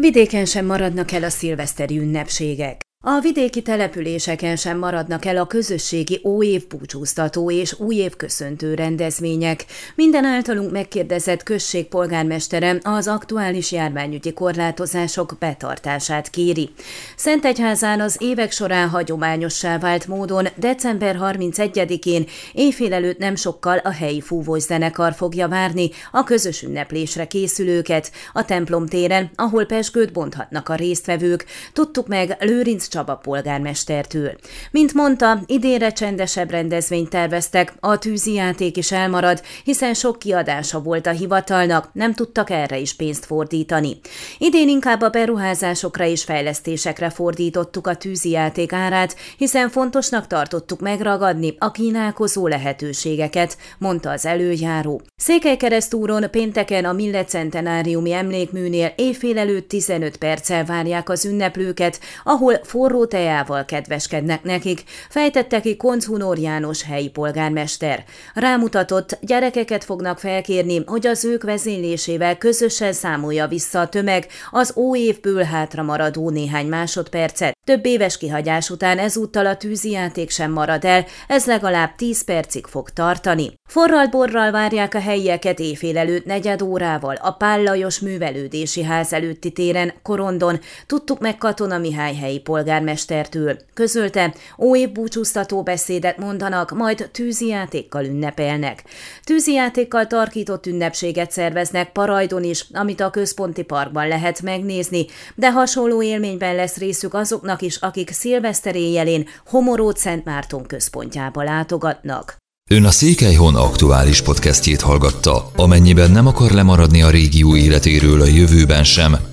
Vidéken sem maradnak el a szilveszteri ünnepségek. A vidéki településeken sem maradnak el a közösségi óév búcsúztató és újév köszöntő rendezvények. Minden általunk megkérdezett község polgármestere az aktuális járványügyi korlátozások betartását kéri. Szentegyházán az évek során hagyományossá vált módon december 31-én éjfél előtt nem sokkal a helyi fúvós zenekar fogja várni a közös ünneplésre készülőket a templom téren, ahol pesgőt bonthatnak a résztvevők. Tudtuk meg Lőrinc Csaba polgármestertől. Mint mondta, idénre csendesebb rendezvényt terveztek, a tűzi játék is elmarad, hiszen sok kiadása volt a hivatalnak, nem tudtak erre is pénzt fordítani. Idén inkább a beruházásokra és fejlesztésekre fordítottuk a tűzi játék árát, hiszen fontosnak tartottuk megragadni a kínálkozó lehetőségeket, mondta az előjáró. Székelykeresztúron pénteken a Millecentenáriumi emlékműnél éjfél előtt 15 perccel várják az ünneplőket, ahol forró tejával kedveskednek nekik, fejtette ki Konc János helyi polgármester. Rámutatott, gyerekeket fognak felkérni, hogy az ők vezénylésével közösen számolja vissza a tömeg az óévből hátra maradó néhány másodpercet. Több éves kihagyás után ezúttal a tűzijáték sem marad el, ez legalább 10 percig fog tartani. Forral-borral várják a helyieket éjfél előtt negyed órával a Pállajos Művelődési Ház előtti téren, Korondon, tudtuk meg Katona Mihály helyi polgármestertől. Közölte, új búcsúztató beszédet mondanak, majd tűzijátékkal ünnepelnek. Tűzijátékkal tarkított ünnepséget szerveznek Parajdon is, amit a központi parkban lehet megnézni, de hasonló élményben lesz részük azoknak is, akik szilveszter éjjelén Homorót Szent Márton központjába látogatnak. Ön a Székelyhon aktuális podcastjét hallgatta. Amennyiben nem akar lemaradni a régió életéről a jövőben sem,